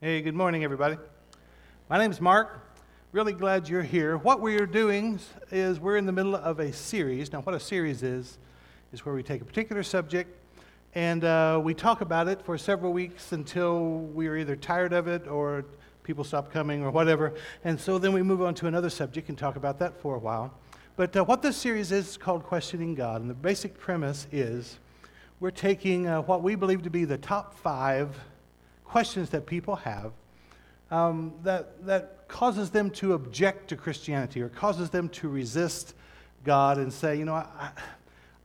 Hey, good morning, everybody. My name is Mark. Really glad you're here. What we are doing is we're in the middle of a series. Now, what a series is, is where we take a particular subject and uh, we talk about it for several weeks until we are either tired of it or people stop coming or whatever. And so then we move on to another subject and talk about that for a while. But uh, what this series is, is called Questioning God. And the basic premise is we're taking uh, what we believe to be the top five questions that people have um, that, that causes them to object to Christianity or causes them to resist God and say, you know, I,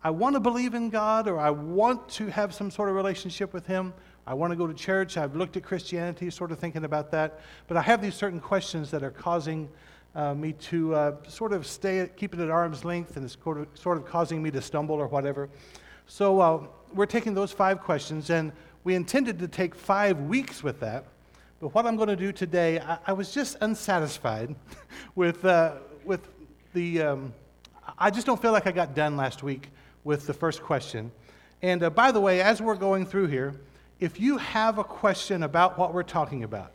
I want to believe in God or I want to have some sort of relationship with Him. I want to go to church. I've looked at Christianity, sort of thinking about that. But I have these certain questions that are causing uh, me to uh, sort of stay, keep it at arm's length, and it's sort of, sort of causing me to stumble or whatever. So uh, we're taking those five questions, and we intended to take five weeks with that, but what I'm going to do today, I, I was just unsatisfied with, uh, with the. Um, I just don't feel like I got done last week with the first question. And uh, by the way, as we're going through here, if you have a question about what we're talking about,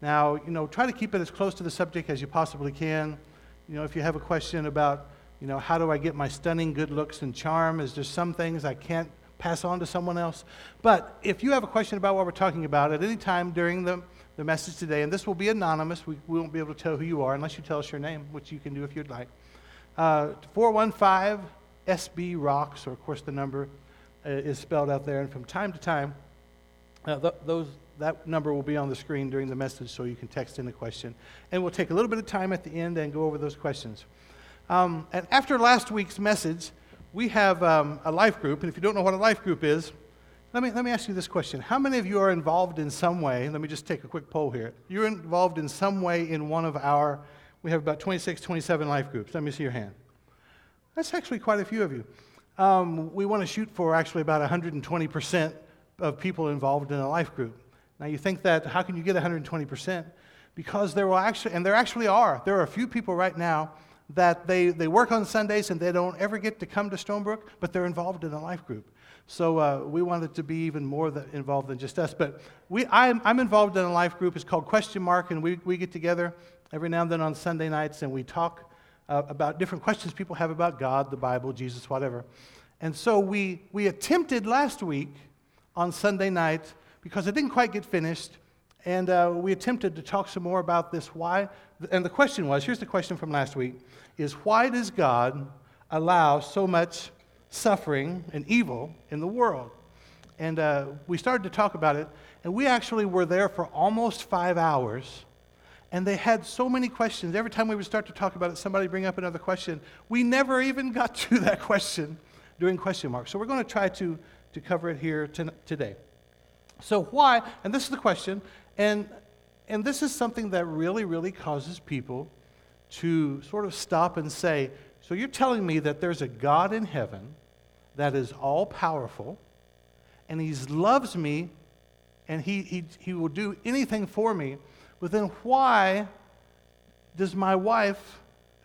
now, you know, try to keep it as close to the subject as you possibly can. You know, if you have a question about, you know, how do I get my stunning good looks and charm, is there some things I can't pass on to someone else. But if you have a question about what we're talking about at any time during the, the message today, and this will be anonymous, we, we won't be able to tell who you are unless you tell us your name, which you can do if you'd like. Uh, 415 SB Rocks, or of course the number uh, is spelled out there, and from time to time, uh, th- those, that number will be on the screen during the message so you can text in a question. And we'll take a little bit of time at the end and go over those questions. Um, and after last week's message, we have um, a life group, and if you don't know what a life group is, let me, let me ask you this question. How many of you are involved in some way? Let me just take a quick poll here. You're involved in some way in one of our, we have about 26, 27 life groups. Let me see your hand. That's actually quite a few of you. Um, we want to shoot for actually about 120% of people involved in a life group. Now you think that, how can you get 120%? Because there will actually, and there actually are, there are a few people right now that they, they work on Sundays and they don't ever get to come to Stonebrook, but they're involved in a life group. So uh, we wanted to be even more involved than just us. But we, I'm, I'm, involved in a life group. It's called Question Mark, and we, we get together every now and then on Sunday nights and we talk uh, about different questions people have about God, the Bible, Jesus, whatever. And so we, we attempted last week on Sunday night, because it didn't quite get finished, and uh, we attempted to talk some more about this why. And the question was here's the question from last week is why does God allow so much suffering and evil in the world? And uh, we started to talk about it, and we actually were there for almost five hours. And they had so many questions. Every time we would start to talk about it, somebody bring up another question. We never even got to that question during question mark. So we're going to try to, to cover it here to, today. So why? And this is the question. And and this is something that really, really causes people to sort of stop and say, So you're telling me that there's a God in heaven that is all powerful, and He loves me, and he, he, he will do anything for me, but then why does my wife,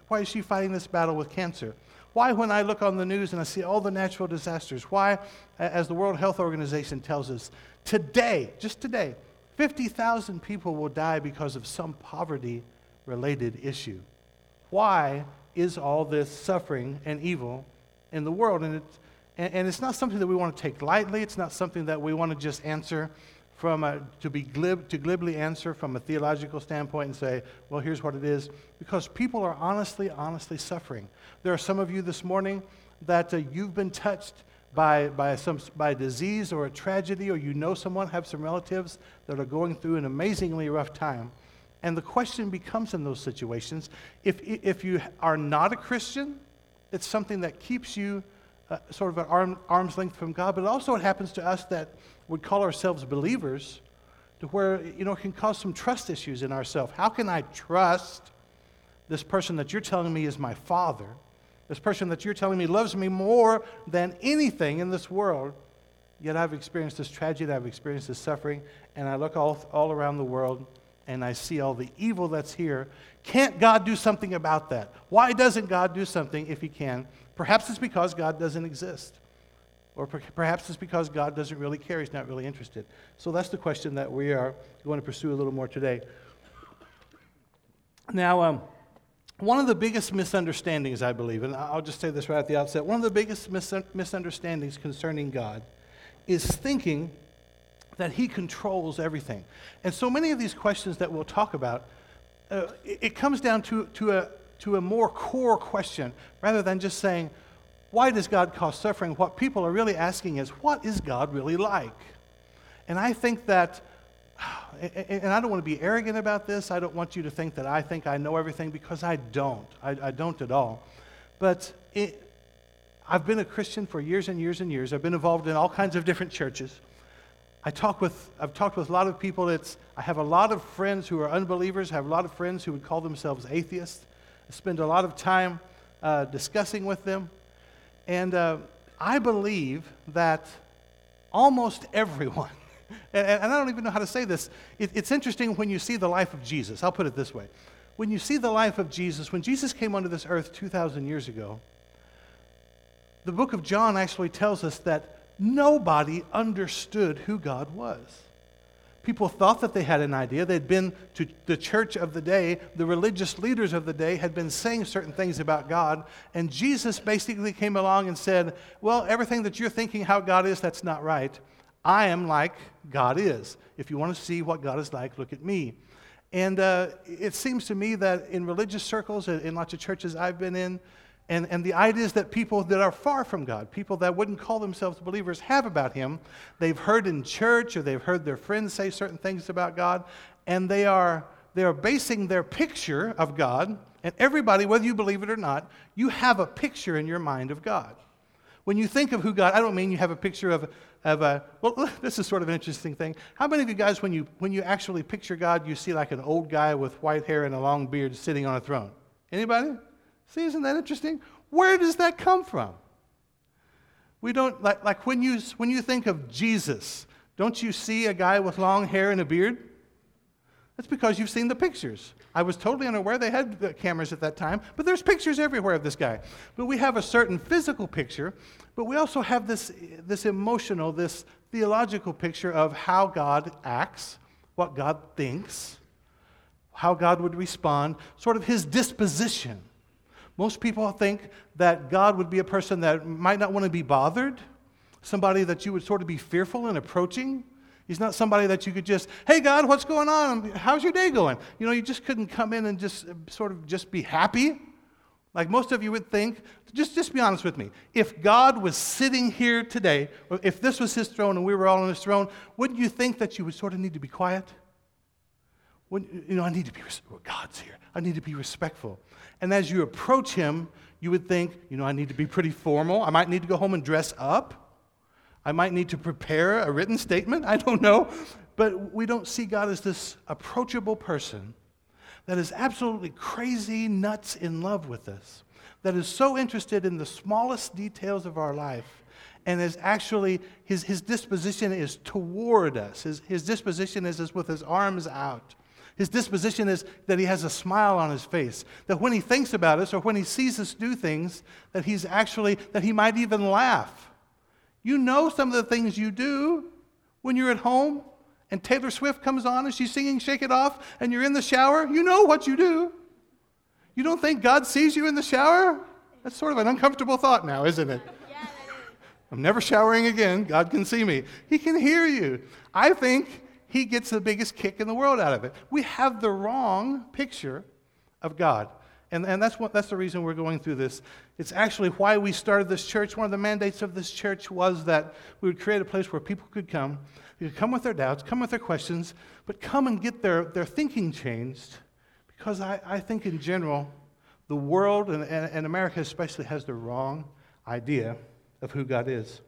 why is she fighting this battle with cancer? Why, when I look on the news and I see all the natural disasters, why, as the World Health Organization tells us, today, just today, 50,000 people will die because of some poverty related issue. Why is all this suffering and evil in the world? And it's, and, it's not something that we want to take lightly. It's not something that we want to just answer from a, to be glib, to glibly answer from a theological standpoint and say, well, here's what it is. Because people are honestly, honestly suffering. There are some of you this morning that uh, you've been touched by, by, some, by disease or a tragedy, or you know someone, have some relatives that are going through an amazingly rough time. And the question becomes in those situations if, if you are not a Christian, it's something that keeps you uh, sort of at arm, arm's length from God, but also it happens to us that would call ourselves believers to where, you know, it can cause some trust issues in ourselves. How can I trust this person that you're telling me is my father? This person that you're telling me loves me more than anything in this world. Yet I've experienced this tragedy, I've experienced this suffering, and I look all, all around the world and I see all the evil that's here. Can't God do something about that? Why doesn't God do something if He can? Perhaps it's because God doesn't exist. Or per- perhaps it's because God doesn't really care, He's not really interested. So that's the question that we are going to pursue a little more today. Now, um, one of the biggest misunderstandings, I believe, and I'll just say this right at the outset one of the biggest mis- misunderstandings concerning God is thinking that He controls everything. And so many of these questions that we'll talk about, uh, it, it comes down to, to, a, to a more core question rather than just saying, why does God cause suffering? What people are really asking is, what is God really like? And I think that, and I don't want to be arrogant about this. I don't want you to think that I think I know everything because I don't. I, I don't at all. But it, I've been a Christian for years and years and years. I've been involved in all kinds of different churches. I talk with, I've talked with a lot of people. It's, I have a lot of friends who are unbelievers. I have a lot of friends who would call themselves atheists. I spend a lot of time uh, discussing with them. And uh, I believe that almost everyone, and, and, I don't even know how to say this, it, it's interesting when you see the life of Jesus. I'll put it this way. When you see the life of Jesus, when Jesus came onto this earth 2,000 years ago, the book of John actually tells us that nobody understood who God was. People thought that they had an idea. They'd been to the church of the day, the religious leaders of the day had been saying certain things about God, and Jesus basically came along and said, Well, everything that you're thinking how God is, that's not right. I am like God is. If you want to see what God is like, look at me. And uh, it seems to me that in religious circles, in lots of churches I've been in, and, and the ideas that people that are far from God, people that wouldn't call themselves believers, have about Him, they've heard in church or they've heard their friends say certain things about God, and they are, they are basing their picture of God, and everybody, whether you believe it or not, you have a picture in your mind of God. When you think of who God, I don't mean you have a picture of, a, uh, well, this is sort of an interesting thing. How many of you guys, when you, when you actually picture God, you see like an old guy with white hair and a long beard sitting on a throne? Anybody? See, isn't that interesting? Where does that come from? We don't, like, like when, you, when you think of Jesus, don't you see a guy with long hair and a beard? That's because you've seen the pictures. I was totally unaware they had cameras at that time, but there's pictures everywhere of this guy. But we have a certain physical picture, but we also have this, this emotional, this theological picture of how God acts, what God thinks, how God would respond, sort of his disposition. Most people think that God would be a person that might not want to be bothered, somebody that you would sort of be fearful in approaching. He's not somebody that you could just, hey, God, what's going on? How's your day going? You know, you just couldn't come in and just sort of just be happy. Like most of you would think, just, just be honest with me. If God was sitting here today, if this was his throne and we were all on his throne, wouldn't you think that you would sort of need to be quiet? Wouldn't, you know, I need to be, God's here. I need to be respectful. And as you approach him, you would think, you know, I need to be pretty formal. I might need to go home and dress up. I might need to prepare a written statement. I don't know. But we don't see God as this approachable person that is absolutely crazy, nuts in love with us, that is so interested in the smallest details of our life, and is actually, his, his disposition is toward us. His, his disposition is, is with his arms out his disposition is that he has a smile on his face. That when he thinks about us or when he sees us do things, that he's actually, that he might even laugh. You know some of the things you do when you're at home and Taylor Swift comes on and she's singing Shake It Off and you're in the shower. You know what you do. You don't think God sees you in the shower? That's sort of an uncomfortable thought now, isn't it? Yeah, I'm never showering again. God can see me. He can hear you. I think he gets the biggest kick in the world out of it. We have the wrong picture of God. And, and that's, what, that's the reason we're going through this. It's actually why we started this church. One of the mandates of this church was that we would create a place where people could come. They could come with their doubts, come with their questions, but come and get their, their thinking changed. Because I, I think in general, the world, and, and, and America especially, has the wrong idea of who God is.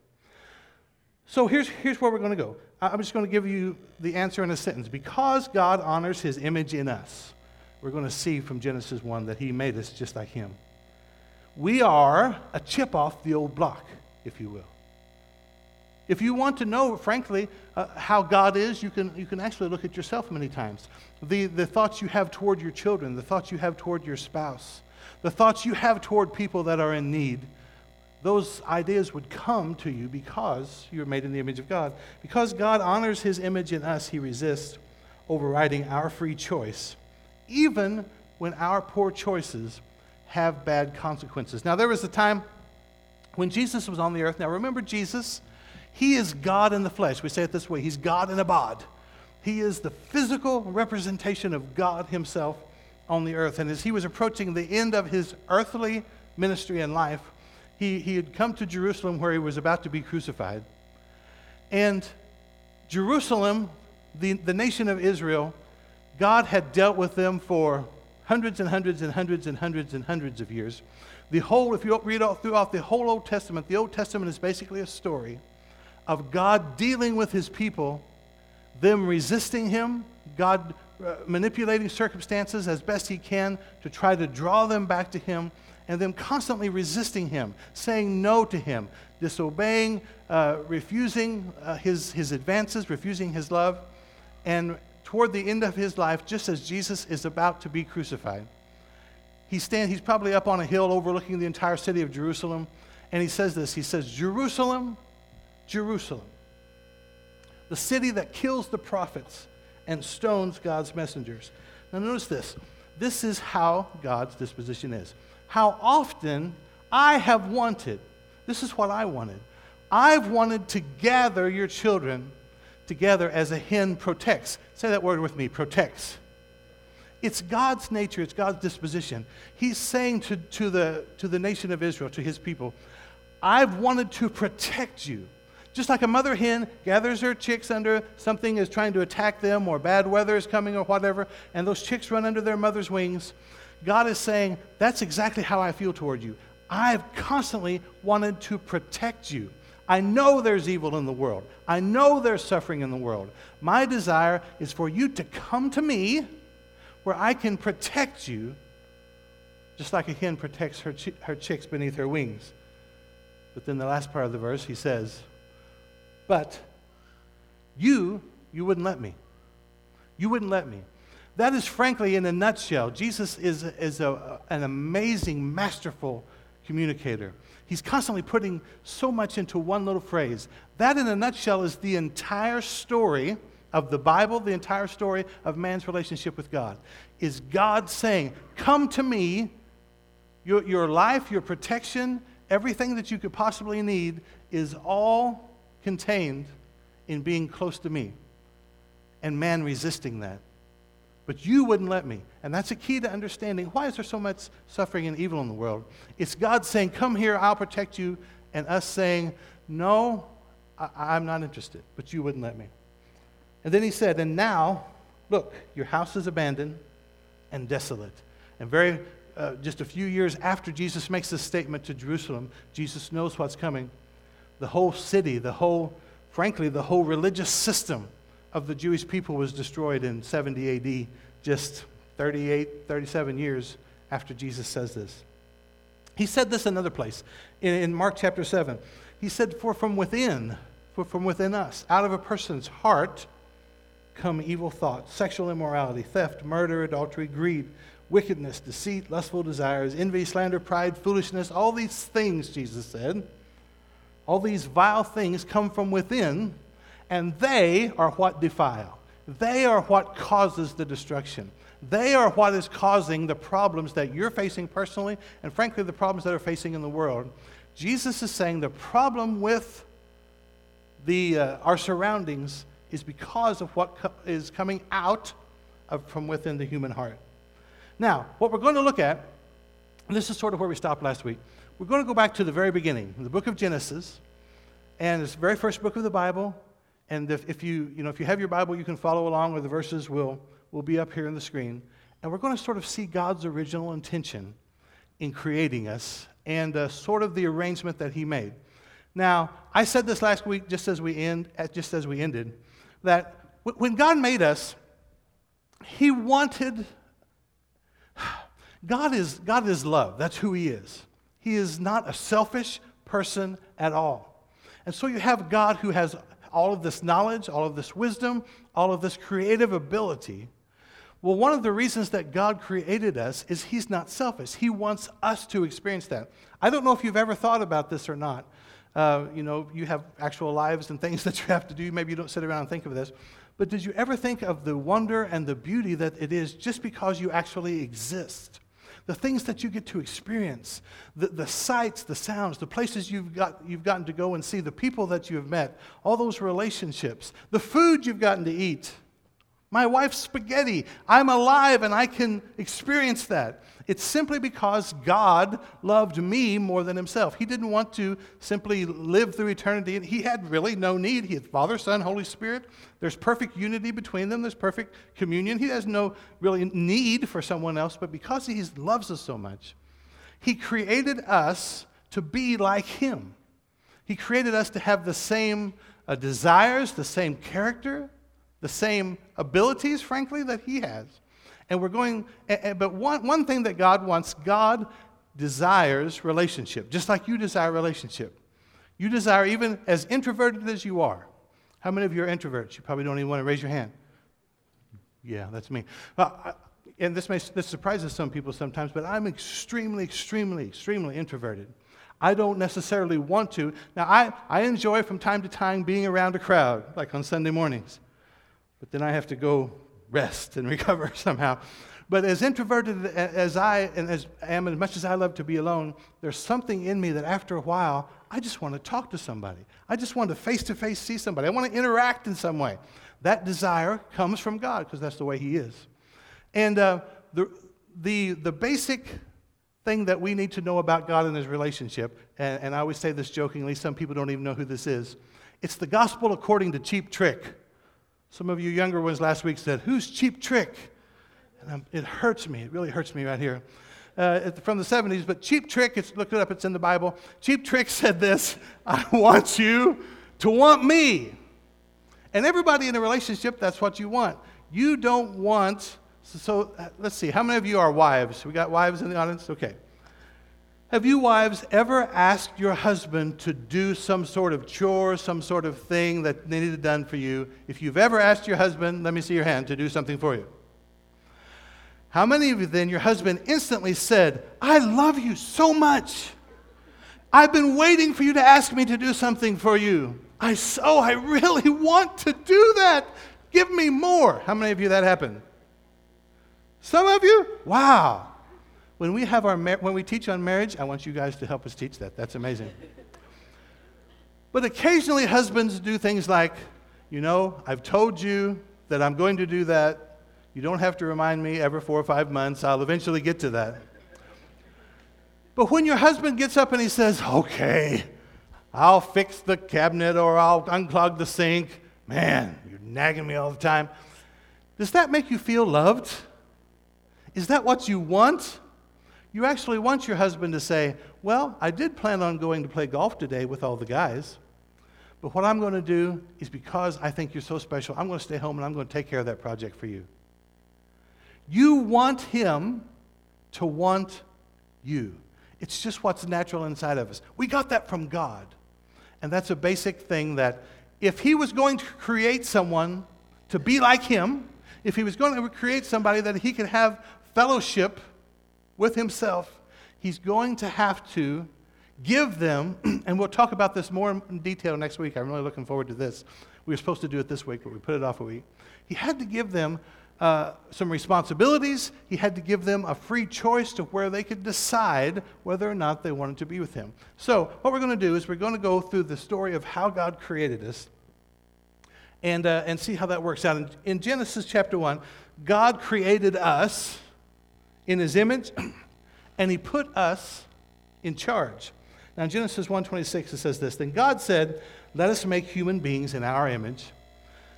So here's, here's where we're going to go. I'm just going to give you the answer in a sentence. Because God honors his image in us, we're going to see from Genesis 1 that he made us just like him. We are a chip off the old block, if you will. If you want to know, frankly, uh, how God is, you can, you can actually look at yourself many times. The, the thoughts you have toward your children, the thoughts you have toward your spouse, the thoughts you have toward people that are in need. those ideas would come to you because you're made in the image of God. Because God honors his image in us, he resists overriding our free choice, even when our poor choices have bad consequences. Now, there was a time when Jesus was on the earth. Now, remember Jesus? He is God in the flesh. We say it this way He's God in a bod. He is the physical representation of God Himself on the earth. And as he was approaching the end of his earthly ministry and life, he, he had come to Jerusalem where he was about to be crucified. And Jerusalem, the, the nation of Israel, God had dealt with them for hundreds and hundreds and hundreds and hundreds and hundreds of years. The whole, if you read all throughout the whole Old Testament, the Old Testament is basically a story of God dealing with his people, them resisting him, God uh, manipulating circumstances as best he can to try to draw them back to him, and them constantly resisting him, saying no to him, disobeying, uh, refusing uh, his, his advances, refusing his love. And toward the end of his life, just as Jesus is about to be crucified, he stand, he's probably up on a hill overlooking the entire city of Jerusalem, and he says this He says, Jerusalem, Jerusalem, the city that kills the prophets and stones God's messengers. Now, notice this. This is how God's disposition is. How often I have wanted, this is what I wanted. I've wanted to gather your children together as a hen protects. Say that word with me protects. It's God's nature, it's God's disposition. He's saying to, to, the, to the nation of Israel, to his people, I've wanted to protect you. Just like a mother hen gathers her chicks under something is trying to attack them, or bad weather is coming, or whatever, and those chicks run under their mother's wings, God is saying, That's exactly how I feel toward you. I've constantly wanted to protect you. I know there's evil in the world. I know there's suffering in the world. My desire is for you to come to me where I can protect you, just like a hen protects her, chi- her chicks beneath her wings. But then the last part of the verse, he says, but you, you wouldn't let me. You wouldn't let me. That is, frankly, in a nutshell, Jesus is, is a, an amazing, masterful communicator. He's constantly putting so much into one little phrase. That, in a nutshell, is the entire story of the Bible, the entire story of man's relationship with God. Is God saying, Come to me, your, your life, your protection, everything that you could possibly need is all contained in being close to me and man resisting that. But you wouldn't let me. And that's a key to understanding why is there so much suffering and evil in the world? It's God saying, Come here, I'll protect you, and us saying, No, I- am not interested, but you wouldn't let me. And then he said, And now, look, your house is abandoned and desolate. And very, uh, just a few years after Jesus makes this statement to Jerusalem, Jesus knows what's coming the whole city, the whole, frankly, the whole religious system of the Jewish people was destroyed in 70 AD, just 38, 37 years after Jesus says this. He said this another place in, in Mark chapter 7. He said, For from within, for from within us, out of a person's heart, come evil thoughts, sexual immorality, theft, murder, adultery, greed, wickedness, deceit, lustful desires, envy, slander, pride, foolishness, all these things, Jesus said all these vile things come from within, and they are what defile. They are what causes the destruction. They are what is causing the problems that you're facing personally, and frankly, the problems that are facing in the world. Jesus is saying the problem with the, uh, our surroundings is because of what co- is coming out of, from within the human heart. Now, what we're going to look at, this is sort of where we stopped last week, we're going to go back to the very beginning, the book of Genesis, and it's the very first book of the Bible. And if, if, you, you know, if you have your Bible, you can follow along, or the verses will, will be up here on the screen. And we're going to sort of see God's original intention in creating us and uh, sort of the arrangement that He made. Now, I said this last week, just as we end, just as we ended, that when God made us, He wanted. God is, God is love. That's who He is. He is not a selfish person at all. And so you have God who has all of this knowledge, all of this wisdom, all of this creative ability. Well, one of the reasons that God created us is He's not selfish. He wants us to experience that. I don't know if you've ever thought about this or not. Uh, you know, you have actual lives and things that you have to do. Maybe you don't sit around and think of this. But did you ever think of the wonder and the beauty that it is just because you actually exist? The things that you get to experience, the, the sights, the sounds, the places you've, got, you've gotten to go and see, the people that you have met, all those relationships, the food you've gotten to eat. My wife's spaghetti. I'm alive and I can experience that. It's simply because God loved me more than himself. He didn't want to simply live through eternity. and He had really no need. He had Father, Son, Holy Spirit. There's perfect unity between them, there's perfect communion. He has no really need for someone else, but because he loves us so much, he created us to be like him. He created us to have the same uh, desires, the same character, the same abilities, frankly, that he has. And we're going, but one, one thing that God wants, God desires relationship, just like you desire relationship. You desire, even as introverted as you are. How many of you are introverts? You probably don't even want to raise your hand. Yeah, that's me. Uh, well, and this, may, this surprises some people sometimes, but I'm extremely, extremely, extremely introverted. I don't necessarily want to. Now, I, I enjoy from time to time being around a crowd, like on Sunday mornings, but then I have to go rest and recover somehow. But as introverted as I and as am, as much as I love to be alone, there's something in me that after a while, I just want to talk to somebody. I just want to face to face see somebody. I want to interact in some way. That desire comes from God because that's the way He is. And uh, the, the, the basic thing that we need to know about God and His relationship, and, and I always say this jokingly, some people don't even know who this is. It's the gospel according to Cheap Trick. Some of you younger ones last week said, Who's Cheap Trick? And I'm, it hurts me. It really hurts me right here. Uh, from the 70s, but Cheap Trick, it's, look it up, it's in the Bible. Cheap Trick said this I want you to want me. And everybody in a relationship, that's what you want. You don't want, so, so uh, let's see, how many of you are wives? We got wives in the audience? Okay. Have you, wives, ever asked your husband to do some sort of chore, some sort of thing that they needed done for you? If you've ever asked your husband, let me see your hand, to do something for you. How many of you then, your husband instantly said, I love you so much. I've been waiting for you to ask me to do something for you. I so, I really want to do that. Give me more. How many of you that happened? Some of you? Wow. When we, have our mar- when we teach on marriage, I want you guys to help us teach that. That's amazing. but occasionally, husbands do things like, you know, I've told you that I'm going to do that. You don't have to remind me every four or five months. I'll eventually get to that. But when your husband gets up and he says, okay, I'll fix the cabinet or I'll unclog the sink, man, you're nagging me all the time. Does that make you feel loved? Is that what you want? You actually want your husband to say, Well, I did plan on going to play golf today with all the guys, but what I'm going to do is because I think you're so special, I'm going to stay home and I'm going to take care of that project for you. You want him to want you. It's just what's natural inside of us. We got that from God. And that's a basic thing that if he was going to create someone to be like him, if he was going to create somebody that he could have fellowship with himself, he's going to have to give them, and we'll talk about this more in detail next week. I'm really looking forward to this. We were supposed to do it this week, but we put it off a week. He had to give them uh, some responsibilities. He had to give them a free choice to where they could decide whether or not they wanted to be with him. So, what we're going to do is we're going to go through the story of how God created us and, uh, and see how that works out. In, in Genesis chapter 1, God created us in his image, and he put us in charge. Now, in Genesis 1.26, it says this, Then God said, let us make human beings in our image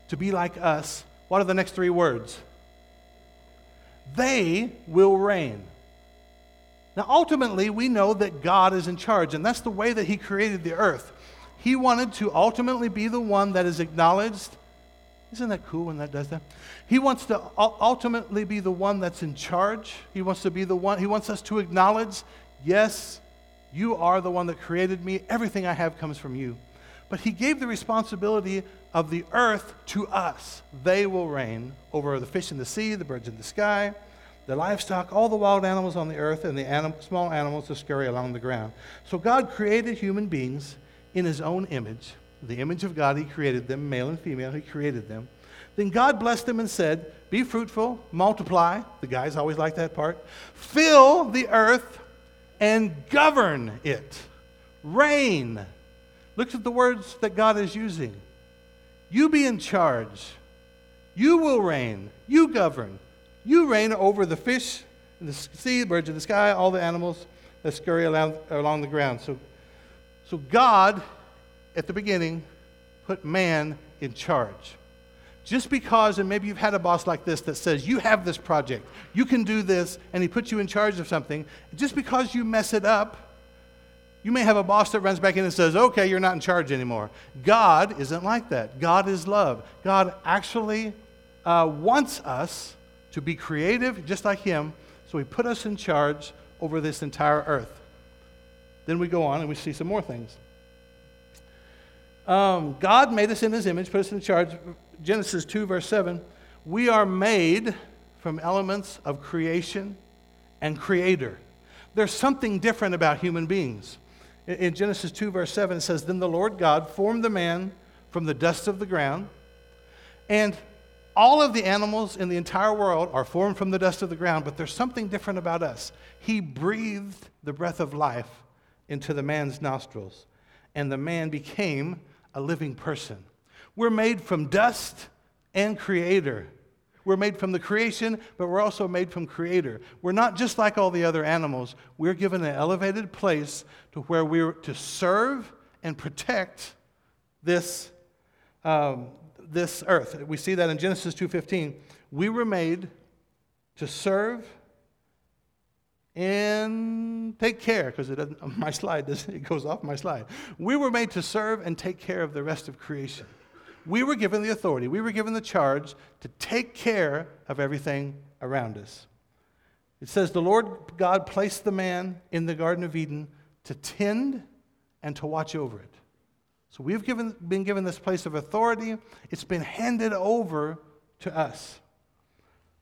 to be like us. What are the next three words? They will reign. Now, ultimately, we know that God is in charge, and that's the way that He created the earth. He wanted to ultimately be the one that is acknowledged isn't that cool when that does that? He wants to ultimately be the one that's in charge. He wants to be the one, he wants us to acknowledge, yes, you are the one that created me. Everything I have comes from you. But he gave the responsibility of the earth to us. They will reign over the fish in the sea, the birds in the sky, the livestock, all the wild animals on the earth, and the anim- small animals that scurry along the ground. So God created human beings in his own image. The image of God, he created them, male and female, he created them. Then God blessed them and said, Be fruitful, multiply. The guys always like that part. Fill the earth and govern it. Reign. Look at the words that God is using. You be in charge. You will reign. You govern. You reign over the fish in the sea, birds of the sky, all the animals that scurry along, along the ground. So, so God, at the beginning, put man in charge. Just because, and maybe you've had a boss like this that says, You have this project, you can do this, and he puts you in charge of something, just because you mess it up, you may have a boss that runs back in and says, Okay, you're not in charge anymore. God isn't like that. God is love. God actually uh, wants us to be creative just like Him, so He put us in charge over this entire earth. Then we go on and we see some more things. Um, God made us in His image, put us in charge. Genesis 2, verse 7. We are made from elements of creation and creator. There's something different about human beings. In Genesis 2, verse 7, it says, Then the Lord God formed the man from the dust of the ground, and all of the animals in the entire world are formed from the dust of the ground, but there's something different about us. He breathed the breath of life into the man's nostrils, and the man became a living person. We're made from dust and creator. We're made from the creation, but we're also made from creator. We're not just like all the other animals. We're given an elevated place to where we're to serve and protect this, um, this earth. We see that in Genesis 2:15. We were made to serve and take care because it doesn't my slide does it goes off my slide. We were made to serve and take care of the rest of creation. We were given the authority, we were given the charge to take care of everything around us. It says the Lord God placed the man in the garden of Eden to tend and to watch over it. So we've given, been given this place of authority. It's been handed over to us.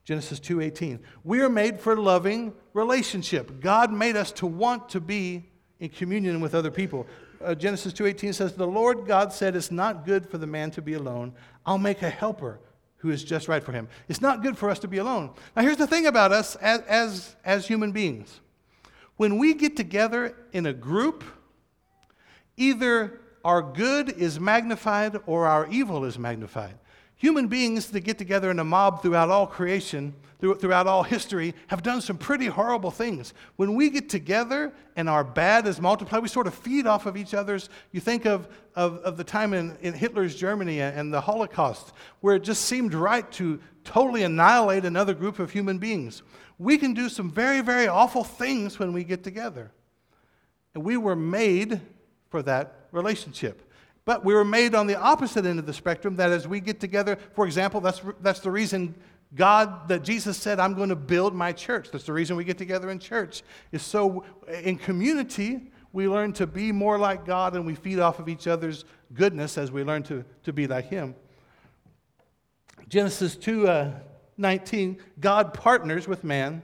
Genesis 2:18. We are made for loving relationship. God made us to want to be in communion with other people. Uh, Genesis 2:18 says, "The Lord God said, it's not good for the man to be alone. I'll make a helper who is just right for him." It's not good for us to be alone. Now here's the thing about us as, as, as human beings. When we get together in a group, either our good is magnified or our evil is magnified. Human beings that get together in a mob throughout all creation, throughout all history, have done some pretty horrible things. When we get together and our bad is multiplied, we sort of feed off of each other's. You think of, of, of the time in, in Hitler's Germany and the Holocaust, where it just seemed right to totally annihilate another group of human beings. We can do some very, very awful things when we get together. And we were made for that relationship. But we were made on the opposite end of the spectrum that as we get together, for example, that's, that's the reason God, that Jesus said, I'm going to build my church. That's the reason we get together in church, is so in community, we learn to be more like God and we feed off of each other's goodness as we learn to, to be like Him. Genesis 2 uh, 19, God partners with man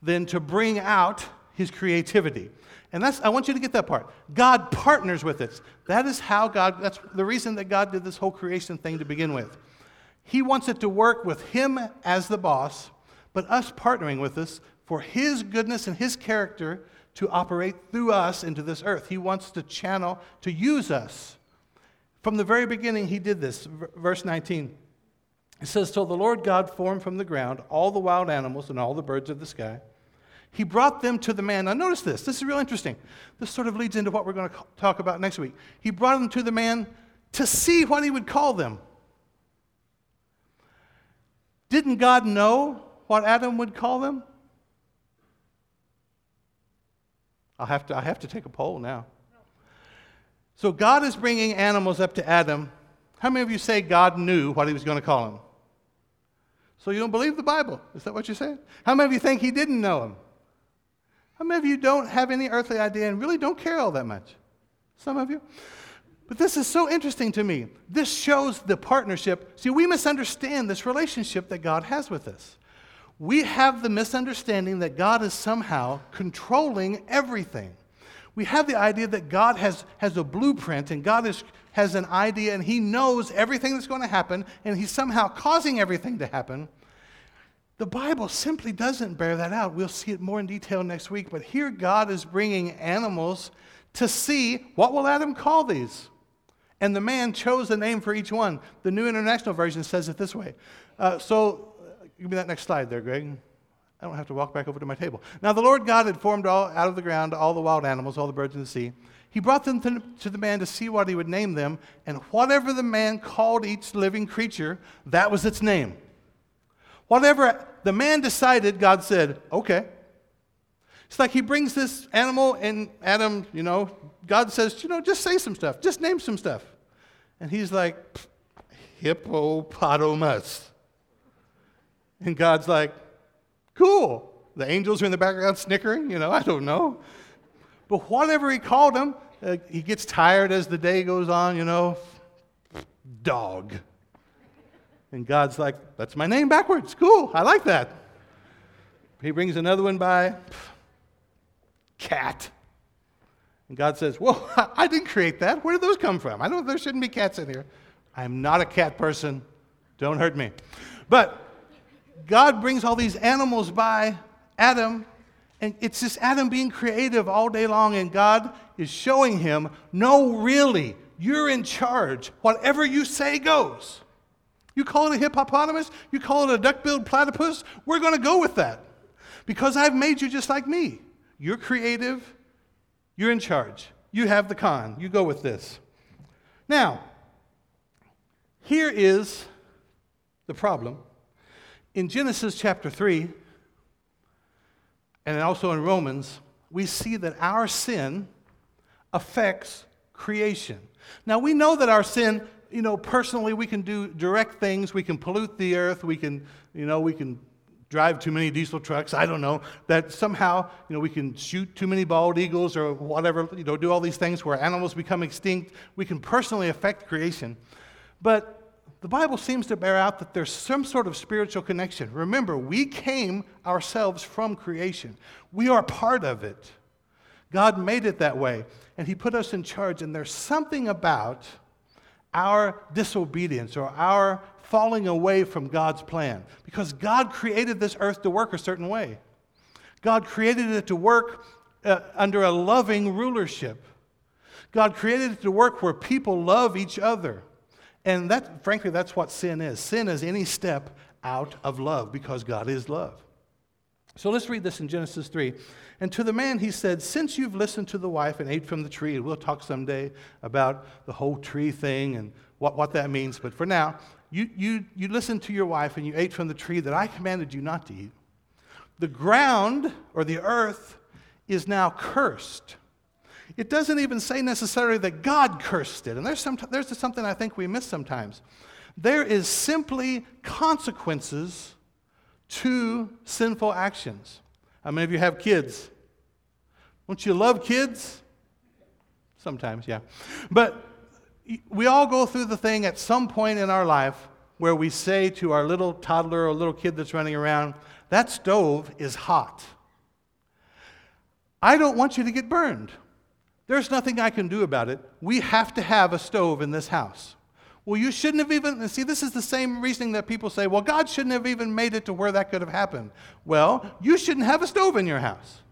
then to bring out his creativity. And that's, I want you to get that part. God partners with us. That is how God, that's the reason that God did this whole creation thing to begin with. He wants it to work with Him as the boss, but us partnering with us for His goodness and His character to operate through us into this earth. He wants to channel, to use us. From the very beginning, He did this. Verse 19. It says, So the Lord God formed from the ground all the wild animals and all the birds of the sky he brought them to the man. Now, notice this. This is real interesting. This sort of leads into what we're going to talk about next week. He brought them to the man to see what he would call them. Didn't God know what Adam would call them? I'll have to, I have to take a poll now. So, God is bringing animals up to Adam. How many of you say God knew what he was going to call them? So, you don't believe the Bible? Is that what you're saying? How many of you think he didn't know them? How many of you don't have any earthly idea and really don't care all that much? Some of you. But this is so interesting to me. This shows the partnership. See, we misunderstand this relationship that God has with us. We have the misunderstanding that God is somehow controlling everything. We have the idea that God has, has a blueprint and God is, has an idea and He knows everything that's going to happen and He's somehow causing everything to happen. The Bible simply doesn't bear that out. We'll see it more in detail next week. But here, God is bringing animals to see what will Adam call these. And the man chose a name for each one. The New International Version says it this way. Uh, so, uh, give me that next slide there, Greg. I don't have to walk back over to my table. Now, the Lord God had formed all, out of the ground all the wild animals, all the birds in the sea. He brought them to, to the man to see what he would name them, and whatever the man called each living creature, that was its name. Whatever the man decided, God said, okay. It's like he brings this animal, and Adam, you know, God says, you know, just say some stuff, just name some stuff. And he's like, hippopotamus. And God's like, cool. The angels are in the background snickering, you know, I don't know. But whatever he called him, uh, he gets tired as the day goes on, you know, dog. And God's like, that's my name backwards. Cool. I like that. He brings another one by, cat. And God says, Well, I didn't create that. Where did those come from? I don't there shouldn't be cats in here. I'm not a cat person. Don't hurt me. But God brings all these animals by Adam, and it's just Adam being creative all day long, and God is showing him, No, really, you're in charge. Whatever you say goes. You call it a hippopotamus, you call it a duck billed platypus, we're going to go with that because I've made you just like me. You're creative, you're in charge. You have the con. You go with this. Now, here is the problem. In Genesis chapter 3, and also in Romans, we see that our sin affects creation. Now, we know that our sin you know, personally, we can do direct things. We can pollute the earth. We can, you know, we can drive too many diesel trucks. I don't know. That somehow, you know, we can shoot too many bald eagles or whatever, you know, do all these things where animals become extinct. We can personally affect creation. But the Bible seems to bear out that there's some sort of spiritual connection. Remember, we came ourselves from creation, we are part of it. God made it that way, and He put us in charge. And there's something about our disobedience or our falling away from God's plan. Because God created this earth to work a certain way. God created it to work uh, under a loving rulership. God created it to work where people love each other. And that, frankly, that's what sin is. Sin is any step out of love because God is love. So let's read this in Genesis 3. And to the man he said, Since you've listened to the wife and ate from the tree, and we'll talk someday about the whole tree thing and what, what that means, but for now, you, you, you listened to your wife and you ate from the tree that I commanded you not to eat. The ground or the earth is now cursed. It doesn't even say necessarily that God cursed it. And there's, some, there's something I think we miss sometimes. There is simply consequences to sinful actions. How many of you have kids? Don't you love kids? Sometimes, yeah. But we all go through the thing at some point in our life where we say to our little toddler or little kid that's running around, that stove is hot. I don't want you to get burned. There's nothing I can do about it. We have to have a stove in this house. Well, you shouldn't have even, see, this is the same reasoning that people say, well, God shouldn't have even made it to where that could have happened. Well, you shouldn't have a stove in your house.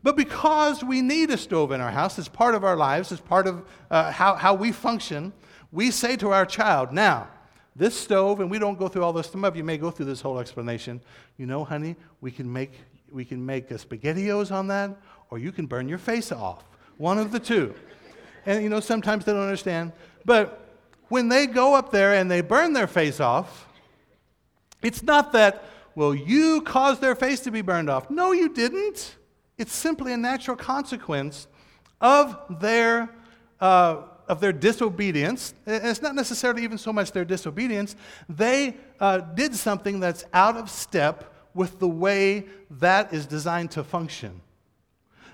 But because we need a stove in our house, as part of our lives, as part of uh, how, how we function, we say to our child, now, this stove, and we don't go through all this, some of you may go through this whole explanation. You know, honey, we can make, we can make SpaghettiOs on that, or you can burn your face off. One of the two. And, you know, sometimes they don't understand. But when they go up there and they burn their face off, it's not that, well, you caused their face to be burned off. No, you didn't. It's simply a natural consequence of their, uh, of their disobedience. And it's not necessarily even so much their disobedience. They uh, did something that's out of step with the way that is designed to function.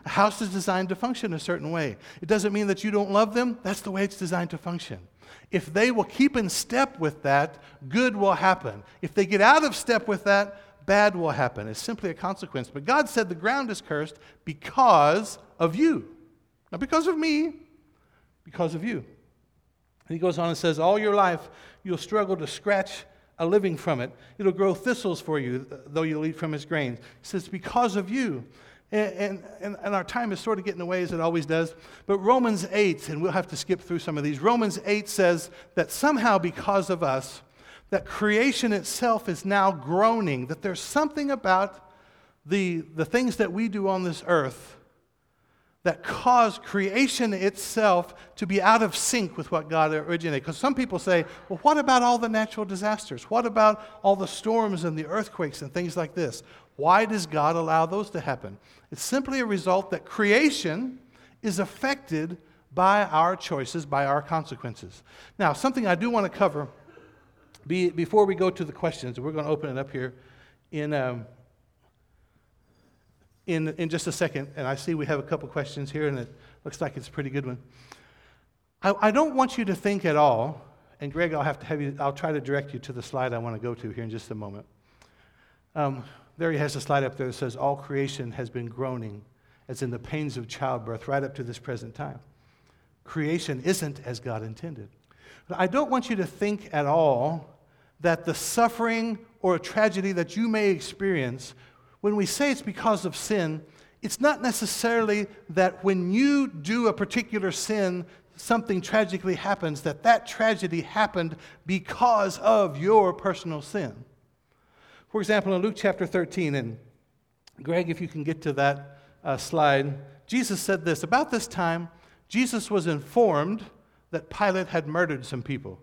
A house is designed to function a certain way. It doesn't mean that you don't love them, that's the way it's designed to function. If they will keep in step with that, good will happen. If they get out of step with that, bad will happen. It's simply a consequence. But God said the ground is cursed because of you. Not because of me, because of you. And he goes on and says, All your life you'll struggle to scratch a living from it. It'll grow thistles for you, though you'll eat from its grains. He says, Because of you. And, and, and, our time is sort of getting away as it always does. But Romans 8, and we'll have to skip through some of these. Romans 8 says that somehow because of us, that creation itself is now groaning, that there's something about the, the things that we do on this earth that cause creation itself to be out of sync with what God originated. Because some people say, well, what about all the natural disasters? What about all the storms and the earthquakes and things like this? Why does God allow those to happen? It's simply a result that creation is affected by our choices, by our consequences. Now, something I do want to cover be, before we go to the questions, we're going to open it up here in. Um, in, in just a second, and I see we have a couple questions here, and it looks like it's a pretty good one. I, I don't want you to think at all, and Greg, I'll have to have you, I'll try to direct you to the slide I want to go to here in just a moment. Um, there he has a slide up there that says, All creation has been groaning, as in the pains of childbirth, right up to this present time. Creation isn't as God intended. But I don't want you to think at all that the suffering or a tragedy that you may experience when we say it's because of sin, it's not necessarily that when you do a particular sin, something tragically happens, that that tragedy happened because of your personal sin. For example, in Luke chapter 13, and Greg, if you can get to that uh, slide, Jesus said this About this time, Jesus was informed that Pilate had murdered some people.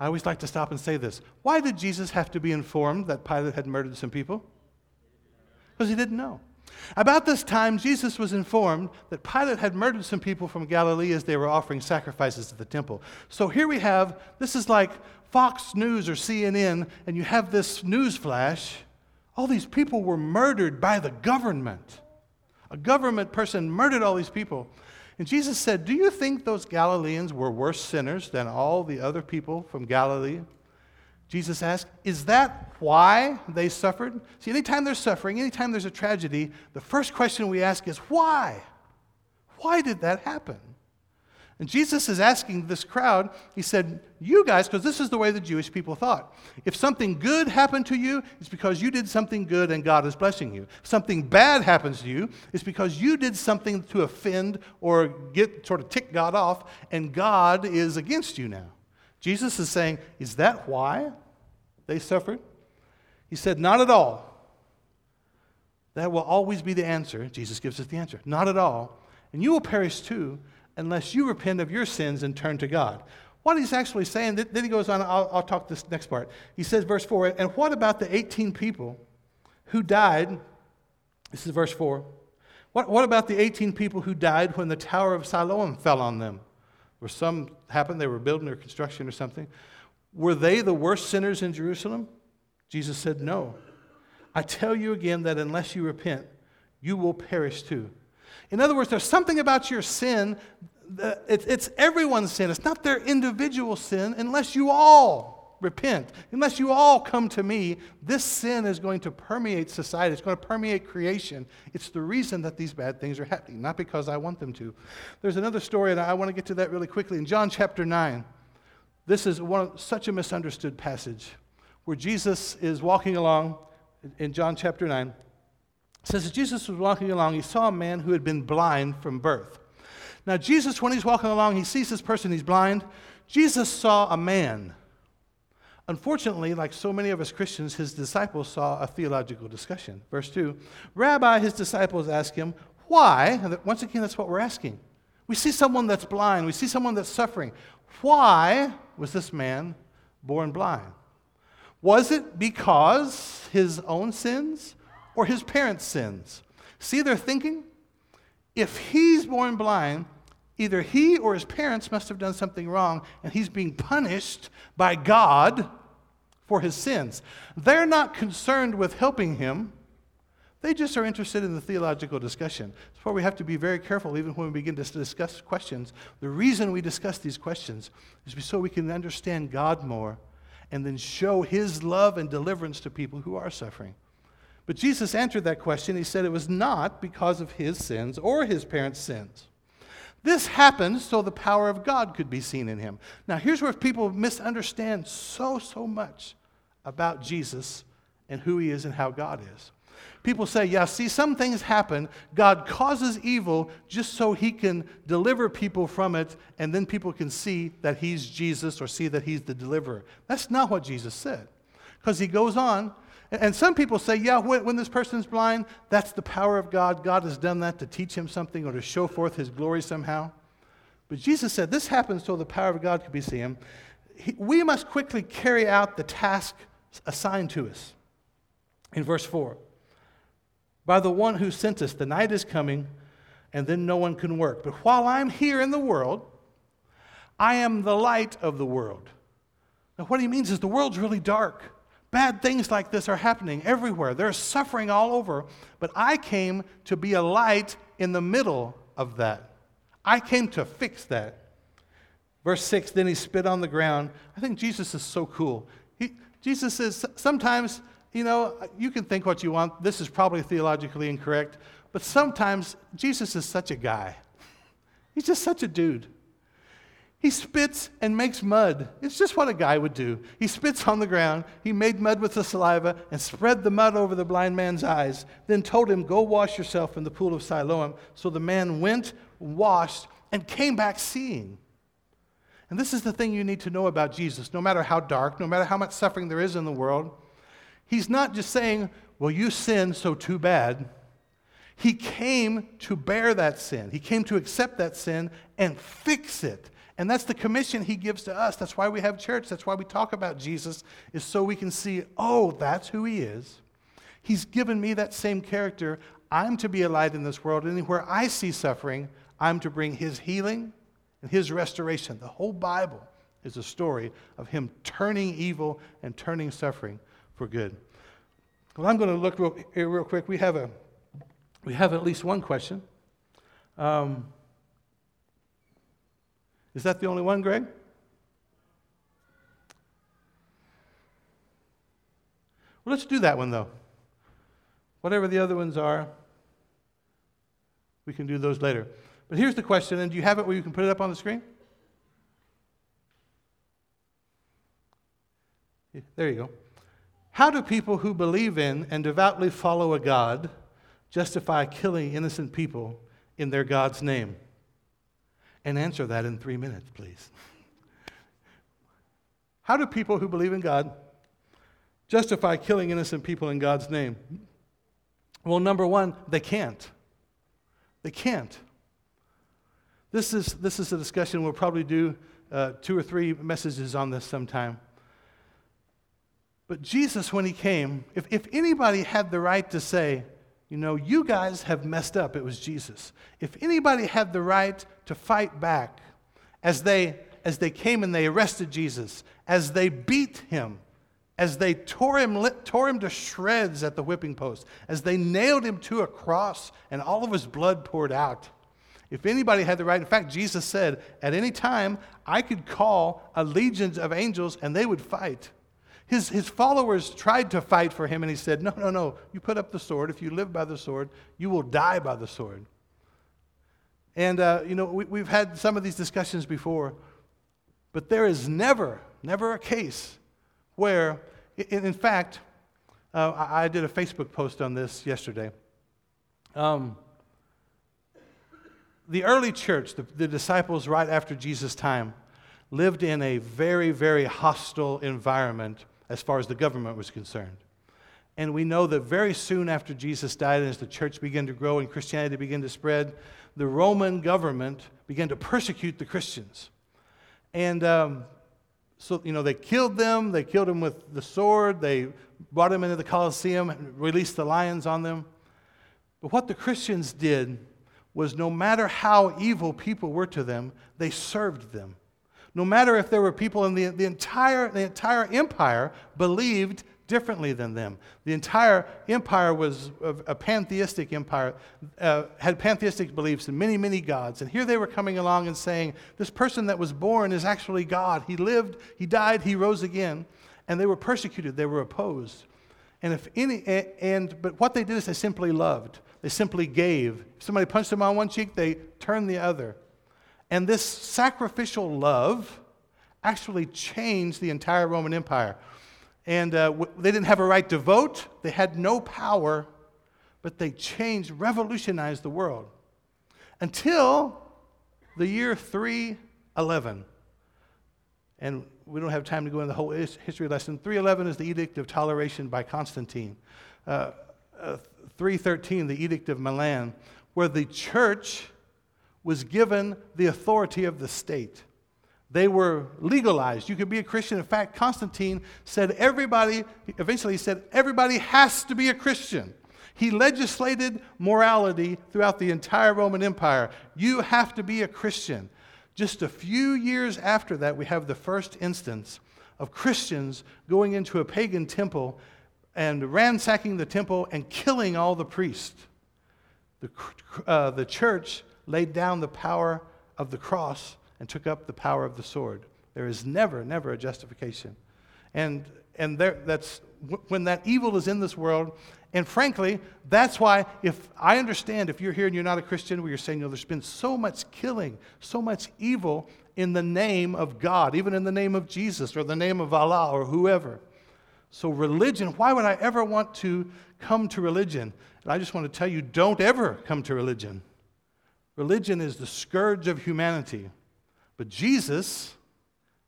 I always like to stop and say this. Why did Jesus have to be informed that Pilate had murdered some people? because he didn't know. About this time, Jesus was informed that Pilate had murdered some people from Galilee as they were offering sacrifices at the temple. So here we have this is like Fox News or CNN, and you have this news flash. All these people were murdered by the government. A government person murdered all these people. And Jesus said, Do you think those Galileans were worse sinners than all the other people from Galilee? Jesus asked, Is that why they suffered? See, anytime there's suffering, anytime there's a tragedy, the first question we ask is, Why? Why did that happen? And Jesus is asking this crowd, He said, You guys, because this is the way the Jewish people thought. If something good happened to you, it's because you did something good and God is blessing you. If something bad happens to you, it's because you did something to offend or get sort of tick God off, and God is against you now. Jesus is saying, Is that why they suffered? He said, Not at all. That will always be the answer. Jesus gives us the answer. Not at all. And you will perish too unless you repent of your sins and turn to God. What he's actually saying, then he goes on, I'll, I'll talk this next part. He says, verse 4, and what about the 18 people who died? This is verse 4. What, what about the 18 people who died when the Tower of Siloam fell on them? Or some happened, they were building or construction or something. Were they the worst sinners in Jerusalem? Jesus said, No. I tell you again that unless you repent, you will perish too. In other words, there's something about your sin, it's everyone's sin. It's not their individual sin unless you all repent, unless you all come to me, this sin is going to permeate society. It's going to permeate creation. It's the reason that these bad things are happening, not because I want them to. There's another story, and I want to get to that really quickly. In John chapter 9, this is one such a misunderstood passage where Jesus is walking along in John chapter 9. Says, as Jesus was walking along, he saw a man who had been blind from birth. Now, Jesus, when he's walking along, he sees this person, he's blind. Jesus saw a man Unfortunately, like so many of us Christians, his disciples saw a theological discussion. Verse 2 Rabbi, his disciples ask him, Why? Once again, that's what we're asking. We see someone that's blind, we see someone that's suffering. Why was this man born blind? Was it because his own sins or his parents' sins? See their thinking? If he's born blind, Either he or his parents must have done something wrong, and he's being punished by God for his sins. They're not concerned with helping him, They just are interested in the theological discussion. That's why we have to be very careful, even when we begin to discuss questions. The reason we discuss these questions is so we can understand God more and then show His love and deliverance to people who are suffering. But Jesus answered that question. He said it was not because of his sins or his parents' sins. This happened so the power of God could be seen in him. Now, here's where people misunderstand so, so much about Jesus and who he is and how God is. People say, yeah, see, some things happen. God causes evil just so he can deliver people from it, and then people can see that he's Jesus or see that he's the deliverer. That's not what Jesus said. Because he goes on and some people say, yeah, when, when this person's blind, that's the power of God. God has done that to teach him something or to show forth his glory somehow. But Jesus said, this happens so the power of God could be seen. We must quickly carry out the task assigned to us. In verse 4, by the one who sent us, the night is coming, and then no one can work. But while I'm here in the world, I am the light of the world. Now, what he means is the world's really dark. Bad things like this are happening everywhere. There's suffering all over. But I came to be a light in the middle of that. I came to fix that. Verse 6 Then he spit on the ground. I think Jesus is so cool. He, Jesus says sometimes, you know, you can think what you want. This is probably theologically incorrect. But sometimes Jesus is such a guy. He's just such a dude. He spits and makes mud. It's just what a guy would do. He spits on the ground. He made mud with the saliva and spread the mud over the blind man's eyes, then told him, Go wash yourself in the pool of Siloam. So the man went, washed, and came back seeing. And this is the thing you need to know about Jesus. No matter how dark, no matter how much suffering there is in the world, he's not just saying, Well, you sinned, so too bad. He came to bear that sin, he came to accept that sin and fix it and that's the commission he gives to us. That's why we have church. That's why we talk about Jesus, is so we can see, oh, that's who he is. He's given me that same character. I'm to be a light in this world. Anywhere I see suffering, I'm to bring his healing and his restoration. The whole Bible is a story of him turning evil and turning suffering for good. Well, I'm going to look real, real quick. We have, a, we have at least one question. Um, is that the only one, Greg? Well, let's do that one, though. Whatever the other ones are, we can do those later. But here's the question, and do you have it where you can put it up on the screen? There you go. How do people who believe in and devoutly follow a God justify killing innocent people in their God's name? And answer that in three minutes, please. How do people who believe in God justify killing innocent people in God's name? Well, number one, they can't. They can't. This is, this is a discussion we'll probably do uh, two or three messages on this sometime. But Jesus, when he came, if, if anybody had the right to say, you know, you guys have messed up. It was Jesus. If anybody had the right to fight back as they, as they came and they arrested Jesus, as they beat him, as they tore him, tore him to shreds at the whipping post, as they nailed him to a cross and all of his blood poured out. If anybody had the right, in fact, Jesus said, at any time, I could call a legion of angels and they would fight. His, his followers tried to fight for him, and he said, No, no, no. You put up the sword. If you live by the sword, you will die by the sword. And, uh, you know, we, we've had some of these discussions before, but there is never, never a case where, in, in fact, uh, I, I, did a Facebook post on this yesterday. Um, the early church, the, the disciples right after Jesus' time, lived in a very, very hostile environment as far as the government was concerned. And we know that very soon after Jesus died, and as the church began to grow and Christianity began to spread, the Roman government began to persecute the Christians. And um, so, you know, they killed them, they killed them with the sword, they brought them into the Colosseum and released the lions on them. But what the Christians did was no matter how evil people were to them, they served them. No matter if there were people in the, the, entire, the entire empire believed differently than them. The entire empire was a pantheistic empire, uh, had pantheistic beliefs in many, many gods. And here they were coming along and saying, This person that was born is actually God. He lived, he died, he rose again. And they were persecuted, they were opposed. And if any, and, but what they did is they simply loved. They simply gave. If somebody punched them on one cheek, they turned the other. And this sacrificial love actually changed the entire Roman Empire. And uh, they didn't have a right to vote, they had no power, but they changed, revolutionized the world until the year 311. And we don't have time to go into the whole history lesson. 311 is the Edict of Toleration by Constantine. Uh, uh, 313, the Edict of Milan, where the church was given the authority of the state. They were legalized. You could be a Christian. In fact, Constantine said everybody, eventually, he said everybody has to be a Christian. He legislated morality throughout the entire Roman Empire. You have to be a Christian. Just a few years after that, we have the first instance of Christians going into a pagan temple and ransacking the temple and killing all the priests. The, uh, the church laid down the power of the cross and took up the power of the sword. There is never, never a justification. And, and there, that's when that evil is in this world. And frankly, that's why, if I understand if you're here and you're not a Christian, where you're saying, you know, there's been so much killing, so much evil in the name of God, even in the name of Jesus or the name of Allah or whoever. So, religion, why would I ever want to come to religion? And I just want to tell you don't ever come to religion. Religion is the scourge of humanity. But Jesus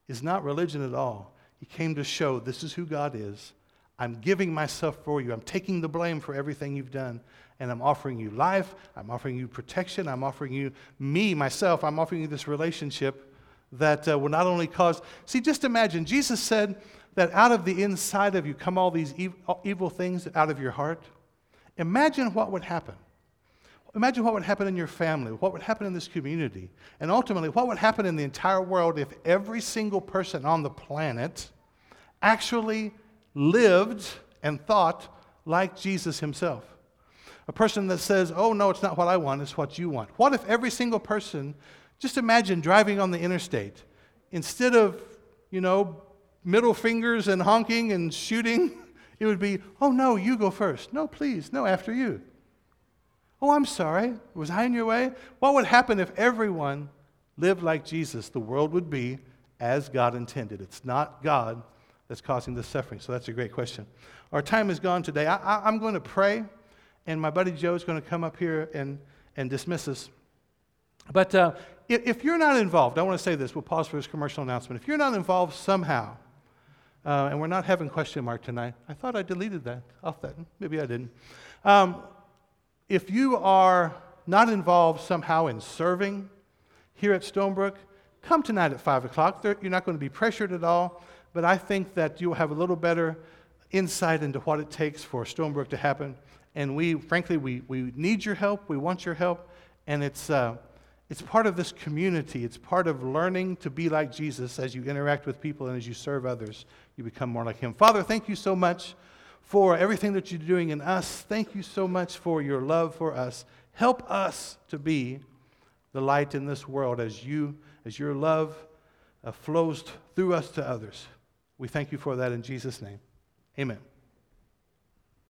is not religion at all. He came to show this is who God is. I'm giving myself for you. I'm taking the blame for everything you've done. And I'm offering you life. I'm offering you protection. I'm offering you me, myself. I'm offering you this relationship that uh, will not only cause. See, just imagine, Jesus said that out of the inside of you come all these evil, evil things out of your heart. Imagine what would happen Imagine what would happen in your family, what would happen in this community, and ultimately, what would happen in the entire world if every single person on the planet actually lived and thought like Jesus himself. A person that says, Oh, no, it's not what I want, it's what you want. What if every single person, just imagine driving on the interstate, instead of, you know, middle fingers and honking and shooting, it would be, Oh, no, you go first. No, please, no, after you. Oh, I'm sorry. Was I in your way? What would happen if everyone lived like Jesus? The world would be as God intended. It's not God that's causing the suffering. So that's a great question. Our time is gone today. I, am going to pray, and my buddy Joe is going to come up here and, and dismiss us. But uh, if, if, you're not involved, I want to say this. We'll pause for this commercial announcement. If you're not involved somehow, uh, and we're not having question mark tonight, I thought I deleted that off that. Maybe I didn't. Um, if you are not involved somehow in serving here at Stonebrook, come tonight at 5 o'clock. You're not going to be pressured at all, but I think that you'll have a little better insight into what it takes for Stonebrook to happen. And we, frankly, we, we need your help. We want your help. And it's, uh, it's part of this community. It's part of learning to be like Jesus as you interact with people and as you serve others. You become more like Him. Father, thank you so much for everything that you're doing in us. Thank you so much for your love for us. Help us to be the light in this world as you as your love uh, flows through us to others. We thank you for that in Jesus name. Amen.